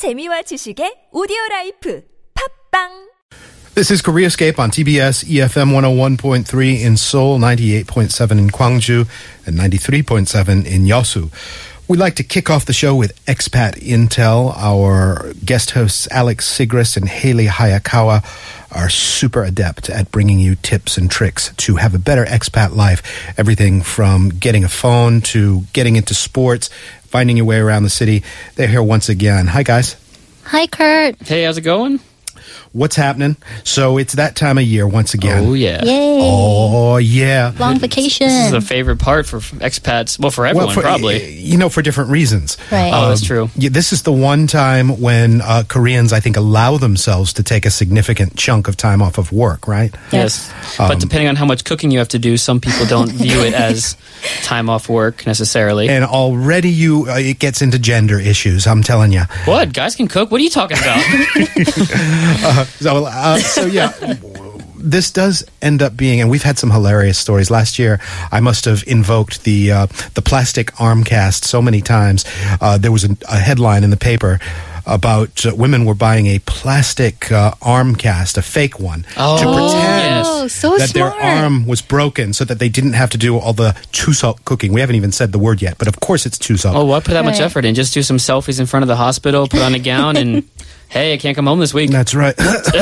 재미와 지식의 오디오 라이프 팝빵 This is Koreascape on TBS EFM 101.3 in Seoul, 98.7 in Gwangju, and 93.7 in Yosu. We'd like to kick off the show with Expat Intel. Our guest hosts, Alex Sigrist and Hailey Hayakawa, are super adept at bringing you tips and tricks to have a better expat life. Everything from getting a phone to getting into sports finding your way around the city. They're here once again. Hi, guys. Hi, Kurt. Hey, how's it going? What's happening? So it's that time of year once again. Oh yeah. Yay. Oh, yeah. Long vacation. This is a favorite part for expats. Well, for everyone, for, probably. You know, for different reasons. Right. Oh, that's true. Yeah, this is the one time when uh, Koreans, I think, allow themselves to take a significant chunk of time off of work, right? Yes. Um, but depending on how much cooking you have to do, some people don't view it as time off work necessarily. And already you, uh, it gets into gender issues. I'm telling you. what? Guys can cook? What are you talking about? So, uh, so yeah. This does end up being, and we've had some hilarious stories. Last year, I must have invoked the uh, the plastic arm cast so many times. Uh, there was a, a headline in the paper about uh, women were buying a plastic uh, arm cast, a fake one, to Oh, pretend Oh, so that their arm was broken, so that they didn't have to do all the chuseok cooking. We haven't even said the word yet, but of course it's chuseok. oh, why put that much effort in? Just do some selfies in front of the hospital, put on a gown, and hey, I can't come home this week. That's right.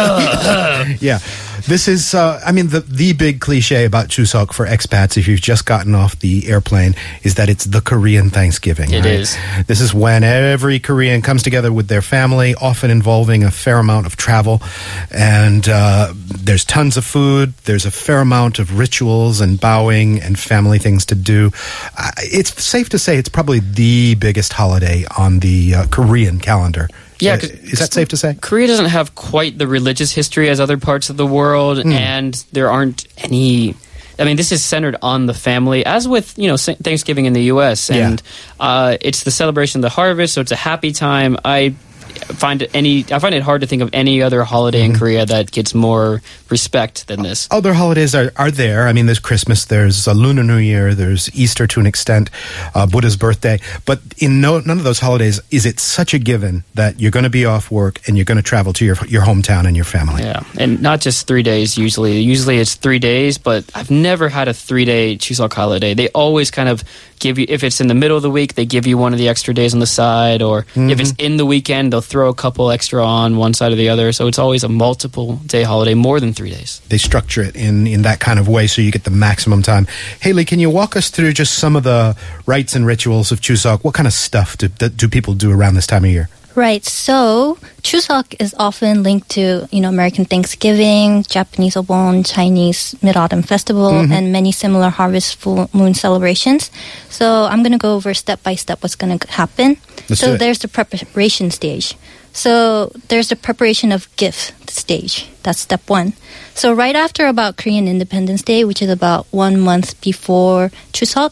yeah. This is, uh, I mean, the, the big cliche about Chuseok for expats, if you've just gotten off the airplane, is that it's the Korean Thanksgiving. It right? is. This is when every Korean comes together with their family, often involving a fair amount of travel. And uh, there's tons of food, there's a fair amount of rituals and bowing and family things to do. Uh, it's safe to say it's probably the biggest holiday on the uh, Korean calendar. Yeah, is that safe to say? Korea doesn't have quite the religious history as other parts of the world, Hmm. and there aren't any. I mean, this is centered on the family, as with you know Thanksgiving in the U.S. and uh, it's the celebration of the harvest, so it's a happy time. I find any. I find it hard to think of any other holiday in Korea that gets more respect than this. other holidays are, are there. I mean, there's Christmas, there's a Lunar New Year, there's Easter to an extent, uh, Buddha's birthday. But in no, none of those holidays is it such a given that you're going to be off work and you're going to travel to your your hometown and your family. Yeah, and not just three days. Usually, usually it's three days, but I've never had a three-day Chuseok holiday. They always kind of give you, if it's in the middle of the week, they give you one of the extra days on the side, or if it's in the weekend, they'll throw a couple extra on one side or the other. So it's always a multiple-day holiday, more than three days. They structure it in, in that kind of way so you get the maximum time. Hailey, can you walk us through just some of the rites and rituals of Chuseok? What kind of stuff do, do people do around this time of year? Right. So Chuseok is often linked to, you know, American Thanksgiving, Japanese Obon, Chinese Mid-Autumn Festival, and many similar harvest full moon celebrations. So I'm going to go over step by step what's going to happen. Let's so there's the preparation stage. So there's the preparation of gift stage. That's step one. So right after about Korean Independence Day, which is about one month before Chuseok,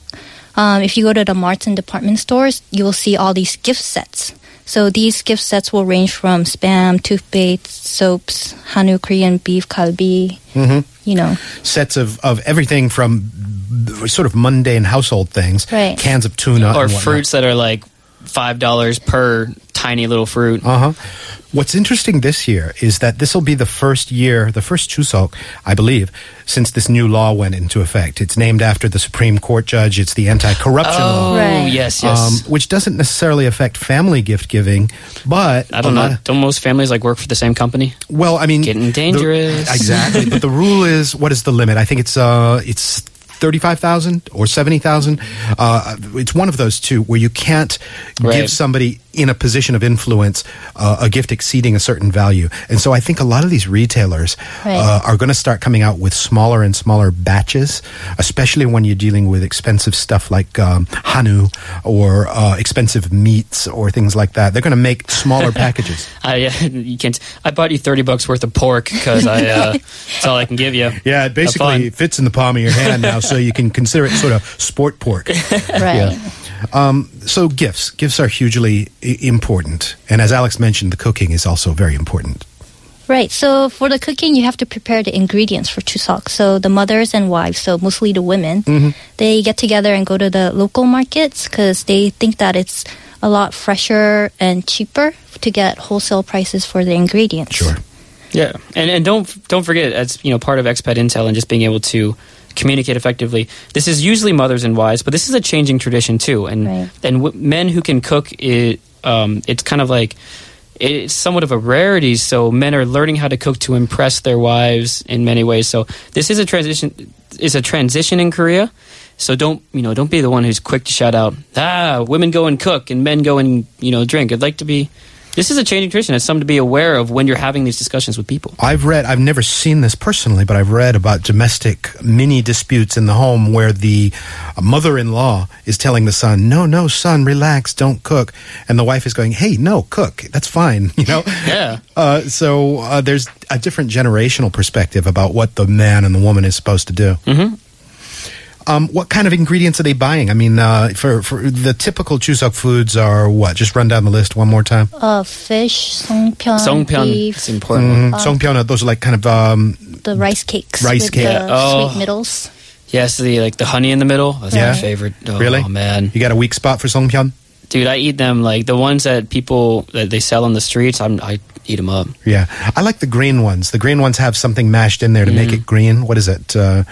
um, if you go to the marts and department stores, you will see all these gift sets. So these gift sets will range from spam, toothpaste, soaps, Hanu Korean beef kalbi, mm-hmm. you know. Sets of, of everything from sort of mundane household things, Right. cans of tuna, or and fruits that are like five dollars per tiny little fruit. Uh huh. What's interesting this year is that this will be the first year, the first Chuseok, I believe, since this new law went into effect. It's named after the Supreme Court judge. It's the anti-corruption law, Oh, Right. yes, yes. um, which doesn't necessarily affect family gift giving, but I don't know. of- Don't most families like work for the same company? well, I mean, Getting the- dangerous. exactly. but the rule is, what is the limit? I think it's uh, it's. 35,000 or 70,000. Uh, it's one of those two where you can't give somebody in a position of influence uh, a gift exceeding a certain value. And so I think a lot of these retailers Right. uh, are going to start coming out with smaller and smaller batches, especially when you're dealing with expensive stuff like um, Hanu or uh, expensive meats or things like that. They're going to make smaller packages. I you can't. I bought you thirty bucks worth of pork because I. Uh, that's all I can give you. Yeah, it basically fits in the palm of your hand now, so you can consider it sort of sport pork. Right. Um, so gifts, gifts are hugely I- important, and as Alex mentioned, the cooking is also very important. Right. So for the cooking, you have to prepare the ingredients for chuseok. So the mothers and wives, so mostly the women, they get together and go to the local markets because they think that it's a lot fresher and cheaper to get wholesale prices for the ingredients. Sure. Yeah, and and don't don't forget as you know part of expat intel and just being able to communicate effectively. This is usually mothers and wives, but this is a changing tradition too. And Right. and w- men who can cook, it um, it's kind of like it's somewhat of a rarity. So men are learning how to cook to impress their wives in many ways. So this is a transition is a transition in Korea. So don't you know don't be the one who's quick to shout out ah women go and cook and men go and you know drink. I'd like to be. This is a changing tradition. It's something to be aware of when you're having these discussions with people. I've read, I've never seen this personally, but I've read about domestic mini disputes in the home where the mother in law is telling the son, no, no, son, relax, don't cook. And the wife is going, hey, no, cook. That's fine, you know? Yeah. Uh, so uh, there's a different generational perspective about what the man and the woman is supposed to do. Mm-hmm. Um, what kind of ingredients are they buying? I mean, uh, for, for the typical Chuseok foods are what? Just run down the list one more time. Uh, fish, songpyeon, Songpyeon beef, is important. Mm, Songpyeona, those are like kind of um, the rice cakes Rice with cake. the Oh. sweet middles. Yes, the like the honey in the middle. That's Yeah. my favorite. Oh, really. man, you got a weak spot for Songpyeon? dude, I eat them like the ones that people that they sell on the streets. I'm, I eat them up. Yeah, I like the green ones. The green ones have something mashed in there to make Mm. it green. What is it? Uh,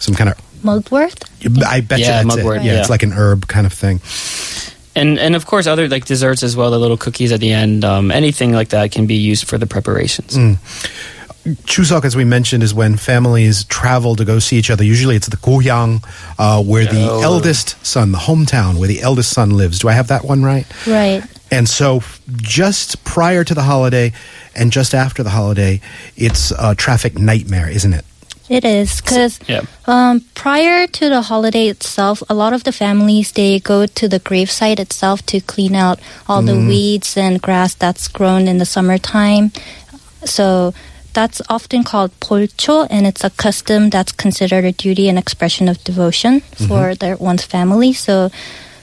some kind of. Mugwort? I bet Yeah, you that's it. mugwort, Yeah, yeah. it's like an herb kind of thing. And and of course other like desserts as well. The little cookies at the end. Um, anything like that can be used for the preparations. Mm. Chuseok, as we mentioned, is when families travel to go see each other. Usually, it's the gohyang, uh, where the Oh. eldest son, the hometown, where the eldest son lives. Do I have that one right? Right. And so, just prior to the holiday and just after the holiday, it's a traffic nightmare, isn't it? It is because Yeah. um, prior to the holiday itself, a lot of the families they go to the gravesite itself to clean out all the mm. weeds and grass that's grown in the summertime. So that's often called beolcho, and it's a custom that's considered a duty and expression of devotion mm-hmm. for their one's family. So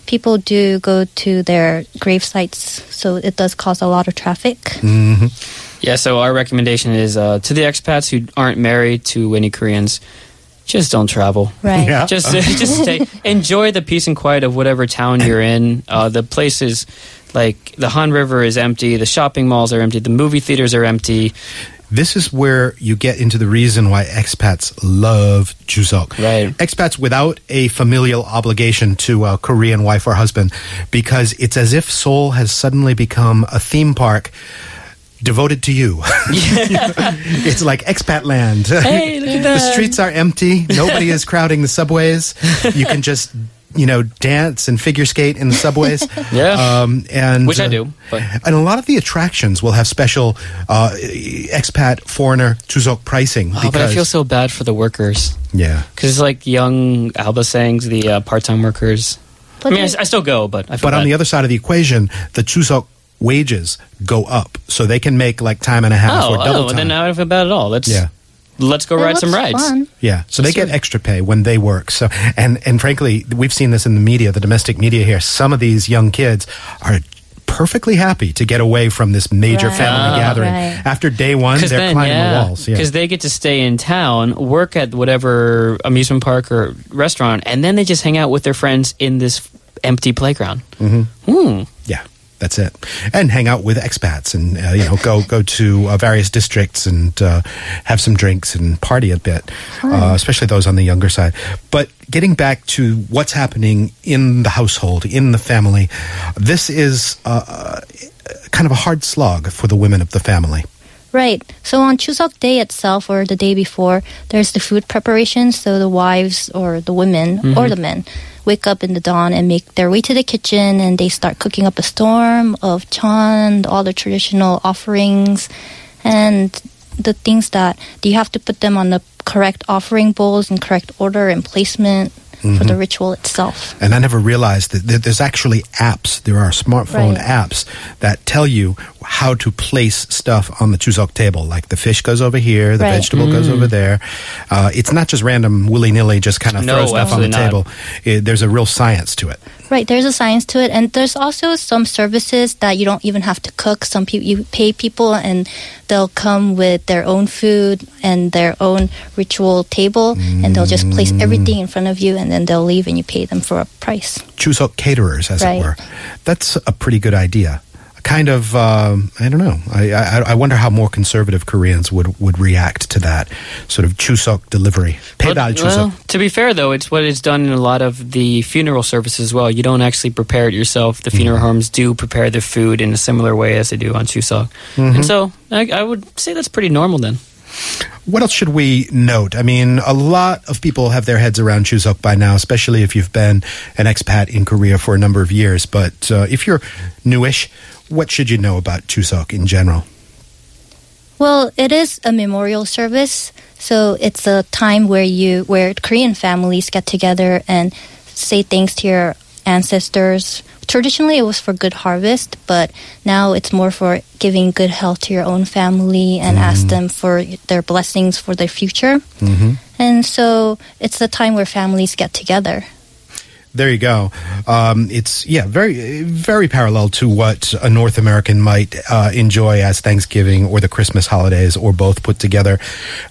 people do go to their grave sites, so it does cause a lot of traffic. Mm-hmm. Yeah. So our recommendation is uh, to the expats who aren't married to any Koreans, just don't travel. Right. Yeah. just just stay enjoy the peace and quiet of whatever town you're in uh, the places like the han river is empty the shopping malls are empty the movie theaters are empty This is where you get into the reason why expats love Chuseok. Right. Expats without a familial obligation to a Korean wife or husband because it's as if Seoul has suddenly become a theme park devoted to you. it's like expat land. Hey, look at the streets are empty. Nobody is crowding the subways. You can just, you know, dance and figure skate in the subways. Yeah. Um, and Which I uh, do, but- and a lot of the attractions will have special uh, expat foreigner Chuseok pricing. oh, but I feel so bad for the workers yeah. because like young Alba Sangs, the uh, part-time workers But I mean I, I still go but I feel But on the other side of the equation, the Chuseok wages go up, so they can make like time and a half oh, or double oh time. then I don't feel bad at all let's Yeah. let's go it ride some rides fun. Yeah, so they Let's get do it. extra pay when they work. So, and and frankly, we've seen this in the media, the domestic media here. Some of these young kids are perfectly happy to get away from this major Right. family Ah. gathering. Right. After day one, they're then, climbing yeah, the walls. Yeah. Because they get to stay in town, work at whatever amusement park or restaurant, and then they just hang out with their friends in this empty playground. Mm-hmm. Hmm. Yeah, that's it. And hang out with expats and uh, you know go go to uh, various districts and uh, have some drinks and party a bit, uh, especially those on the younger side. But getting back to what's happening in the household, in the family, this is uh, uh, kind of a hard slog for the women of the family. Right. So on Chuseok Day itself, or the day before, there's the food preparation. So the wives or the women or the men wake up in the dawn and make their way to the kitchen, and they start cooking up a storm of chan, all the traditional offerings, and the things that you have to put them on the correct offering bowls in correct order and placement for the ritual itself. And I never realized that that there's actually apps. There are smartphone Right. apps that tell you how how to place stuff on the Chuseok table. Like the fish goes over here, the Right. vegetable goes over there. Uh, it's not just random willy nilly, just kind of No, throw stuff on the not. table. It, there's a real science to it. Right, there's a science to it, and there's also some services that you don't even have to cook. Some people you pay people, and they'll come with their own food and their own ritual table, and they'll just place mm. everything in front of you, and then they'll leave, and you pay them for a price. Chuseok caterers, as Right. it were. That's a pretty good idea. Kind of, um, I don't know. I, I, I wonder how more conservative Koreans would, would react to that sort of Chuseok delivery. But, 배달 Chuseok. well, to be fair, though, it's what is done in a lot of the funeral services as well. You don't actually prepare it yourself. The funeral homes do prepare the food in a similar way as they do on Chuseok. And so I, I would say that's pretty normal then. What else should we note? I mean, a lot of people have their heads around Chuseok by now, especially if you've been an expat in Korea for a number of years. But uh, if you're newish, what should you know about Chuseok in general? Well, it is a memorial service, so it's a time where you where Korean families get together and say thanks to your ancestors. Traditionally, it was for good harvest, but now it's more for giving good health to your own family and ask them for their blessings for their future. Mm-hmm. And so it's the time where families get together. There you go. Um, it's yeah, very very parallel to what a North American might uh, enjoy as Thanksgiving or the Christmas holidays, or both put together.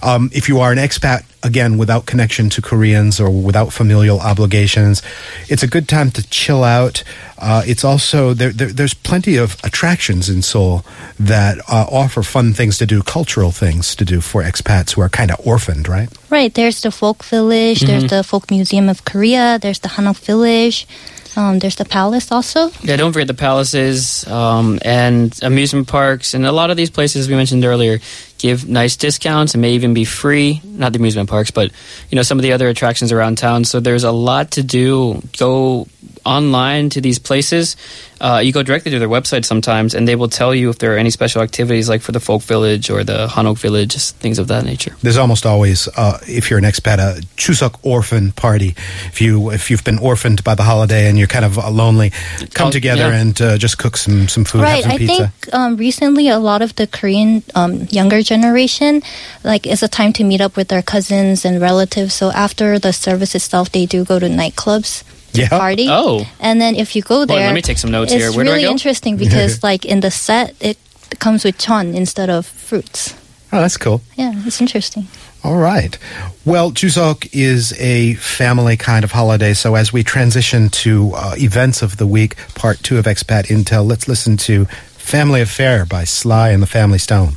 Um, if you are an expat, again, without connection to Koreans or without familial obligations, it's a good time to chill out. Uh, it's also there, there, There's plenty of attractions in Seoul that uh, offer fun things to do, cultural things to do for expats who are kind of orphaned, right? Right, there's the folk village, there's the folk museum of Korea, there's the Hanok village, um, there's the palace also. Yeah, don't forget the palaces um, and amusement parks, and a lot of these places we mentioned earlier give nice discounts and may even be free. Not the amusement parks, but you know some of the other attractions around town. So there's a lot to do. Go online to these places. Uh, you go directly to their website sometimes, and they will tell you if there are any special activities, like for the folk village or the Hanok village, things of that nature. There's almost always, uh, if you're an expat, a Chuseok orphan party. If you if you've been orphaned by the holiday and you're kind of lonely, come Oh, together yeah. and uh, just cook some some food, right, have some I pizza. think um, recently a lot of the Korean um, younger generation, like, it's a time to meet up with their cousins and relatives. So after the service itself, they do go to nightclubs to Yeah. party. Oh. and then if you go Boy, there, let me take some notes it's here. Where do I really go? interesting because, like, in the set, it comes with chon instead of fruits. oh, that's cool. Yeah, it's interesting. All right. Well, Chuseok is a family kind of holiday. So as we transition to uh, events of the week, part two of Expat Intel, let's listen to Family Affair by Sly and the Family Stone.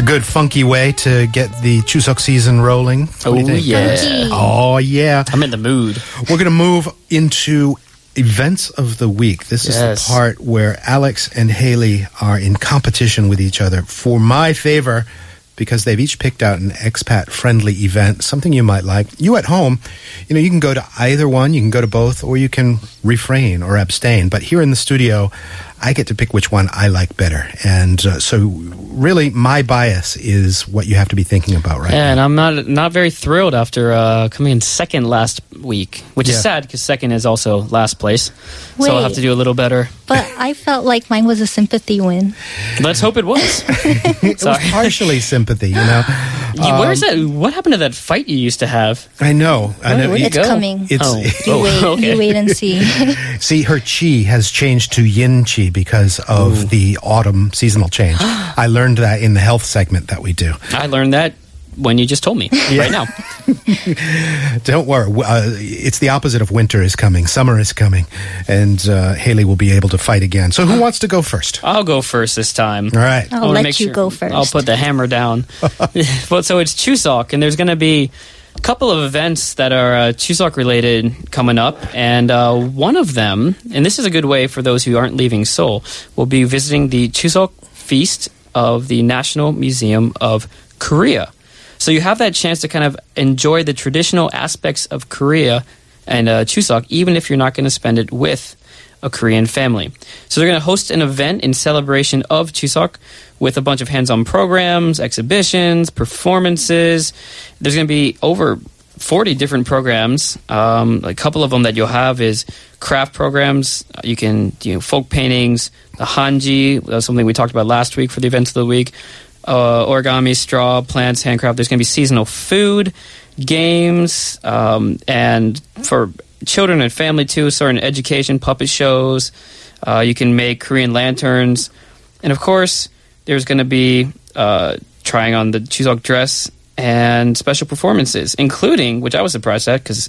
A good funky way to get the Chuseok season rolling. What Oh, yeah. Funky. Oh yeah. I'm in the mood. We're going to move into events of the week. This is the part where Alex and Hailey are in competition with each other for my favor because they've each picked out an expat friendly event, something you might like. You at home, you know, you can go to either one, you can go to both, or you can refrain or abstain. But here in the studio, I get to pick which one I like better. And uh, so, really, my bias is what you have to be thinking about right Yeah, now. and I'm not not very thrilled after uh, coming in second last week, which Yeah. is sad because second is also last place. So I'll have to do a little better. But I felt like mine was a sympathy win. Let's hope it was. It was partially sympathy, you know. You- Where's um, that? What happened to that fight you used to have? I know. I know. where'd It's go? coming. It's Oh. oh you Oh, wait, okay. you wait and see. See, her chi has changed to yin chi because of the autumn seasonal change. I learned that in the health segment that we do. I learned that when you just told me right now. Don't worry, uh, it's the opposite of winter is coming. Summer is coming, and uh, Hailey will be able to fight again. So, who wants to go first? I'll go first this time. All right. I'll I wanna let make you sure- go first. I'll put the hammer down. well, so it's Chuseok, and there's going to be a couple of events that are uh, Chuseok related coming up, and uh, one of them, and this is a good way for those who aren't leaving Seoul, will be visiting the Chuseok feast of the National Museum of Korea. So you have that chance to kind of enjoy the traditional aspects of Korea and uh, Chuseok, even if you're not going to spend it with a Korean family. So they're going to host an event in celebration of Chuseok with a bunch of hands-on programs, exhibitions, performances. There's going to be over 40 different programs. Um, a couple of them that you'll have is craft programs. You can, you know, folk paintings, the hanji, something we talked about last week for the events of the week. Uh, origami, straw, plants, handcraft. There's going to be seasonal food, games, um, and for children and family too, certain education, puppet shows. Uh, you can make Korean lanterns. And of course, there's going to be uh, trying on the Chuseok dress and special performances, including, which I was surprised at because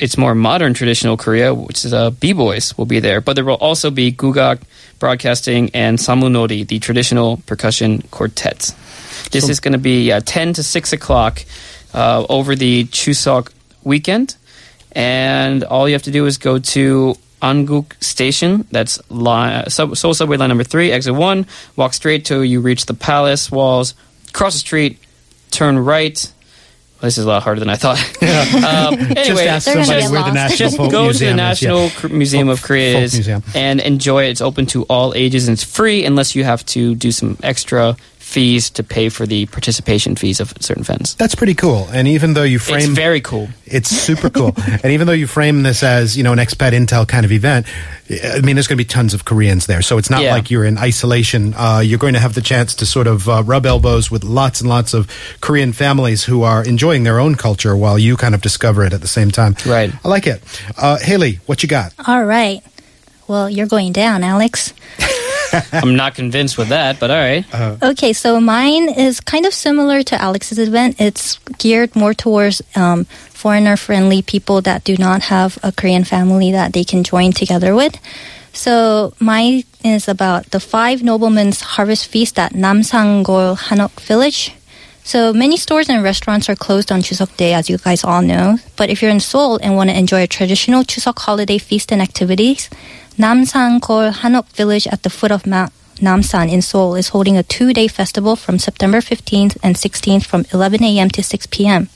it's more modern traditional Korea, which is uh, b-boys will be there. But there will also be gugak broadcasting and samulnori, the traditional percussion quartet. This is going to be uh, 10 to 6 o'clock uh, over the Chuseok weekend. And all you have to do is go to Anguk Station. That's line, sub, Seoul Subway line number 3, exit 1. Walk straight till you reach the palace walls. Cross the street, turn right. This is a lot harder than I thought. um, anyway, Just ask somebody where the. National just Folk go to Museum the is, yeah. National Museum of Korea is Museum. and enjoy it. It's open to all ages and it's free unless you have to do some extra fees to pay for the participation fees of certain events. That's pretty cool. And even though you It's frame very cool. It's super cool. and even though you frame this as, you know, an expat intel kind of event, I mean, there's going to be tons of Koreans there. So it's not Yeah. like you're in isolation. Uh, you're going to have the chance to sort of uh, rub elbows with lots and lots of Korean families who are enjoying their own culture while you kind of discover it at the same time. Right. I like it. Uh, Hailey, what you got? All right. Well, you're going down, Alex. I'm not convinced with that, but all right. Okay, so mine is kind of similar to Alex's event. It's geared more towards um, foreigner friendly people that do not have a Korean family that they can join together with. So mine is about the five noblemen's harvest feast at Namsangol Hanok Village. So many stores and restaurants are closed on Chuseok Day, as you guys all know. But if you're in Seoul and want to enjoy a traditional Chuseok holiday feast and activities, Namsangol Hanok Village at the foot of Mount Namsan in Seoul is holding a two-day festival from September 15th and 16th from 11 a.m. to 6 p.m.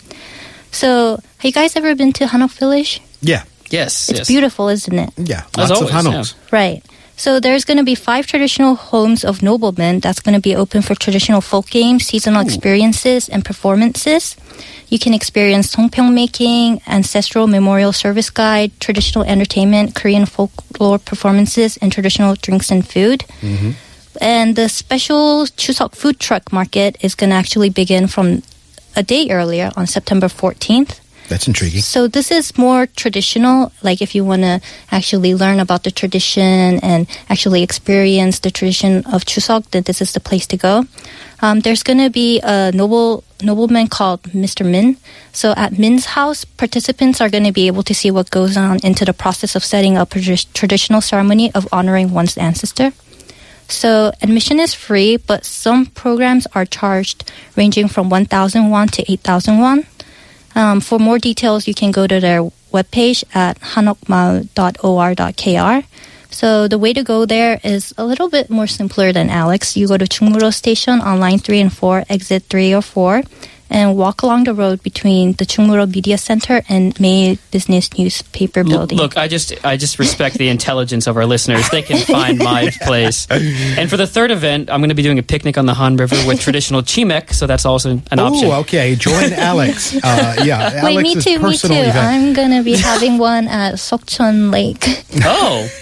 So, have you guys ever been to Hanok Village? Yeah. Yes. It's yes. beautiful, isn't it? Yeah. As lots of always, Hanoks. Right. So there's going to be five traditional homes of noblemen that's going to be open for traditional folk games, seasonal experiences, and performances. You can experience songpyeon making, ancestral memorial service guide, traditional entertainment, Korean folklore performances, and traditional drinks and food. Mm-hmm. And the special Chuseok food truck market is going to actually begin from a day earlier on September 14th. That's intriguing. So this is more traditional. Like if you want to actually learn about the tradition and actually experience the tradition of Chuseok, then this is the place to go. Um, there's going to be a noble nobleman called Mr. Min. So at Min's house, participants are going to be able to see what goes on into the process of setting up a tradi- traditional ceremony of honoring one's ancestor. So admission is free, but some programs are charged, ranging from 1,000 won to 8,000 won. Um, for more details, you can go to their webpage at hanokmaeul.or.kr. So the way to go there is a little bit more simpler than Alex. You go to Chungmuro Station on line 3 and 4, exit 3 or 4, and walk along the road between the Chungmuro Media Center and Maeil Business Newspaper L- Building. Look, I just I just respect the intelligence of our listeners. They can find my place. And for the third event, I'm going to be doing a picnic on the Han River with traditional chimek, so that's also an option. Oh, okay. Join Alex. Uh, yeah, Wait, me too, me too. event. I'm gonna be having one at Seokchon Lake. Oh.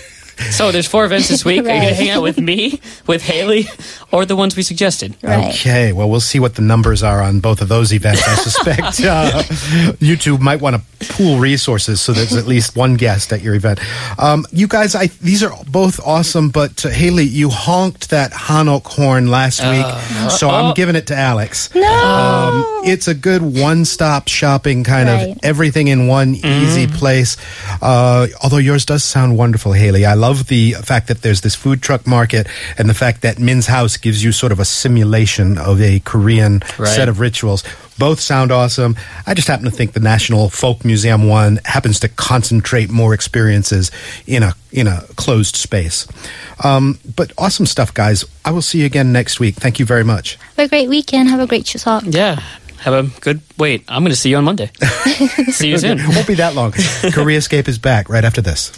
So there's four events this week. Are you going to hang out with me, with Hailey, or the ones we suggested? Right. Okay, well, we'll see what the numbers are on both of those events. I suspect uh, YouTube might want to pool resources so there's at least one guest at your event. Um, you guys, I, these are both awesome, but uh, Hailey, you honked that Hanok horn last week, so I'm giving it to Alex. No. Um, it's a good one-stop shopping kind Right. of everything in one easy Mm-hmm. place. Uh, although yours does sound wonderful, Hailey. I love the fact that there's this food truck market and the fact that Min's House gives you sort of a simulation of a Korean Right. set of rituals. Both sound awesome. I just happen to think the National Folk Museum one happens to concentrate more experiences in a in a closed space. Um, but awesome stuff, guys. I will see you again next week. Thank you very much. Have a great weekend. Have a great Chuseok. Yeah. have a good wait. I'm going to see you on Monday. see you soon. Won't be that long. Koreascape is back right after this.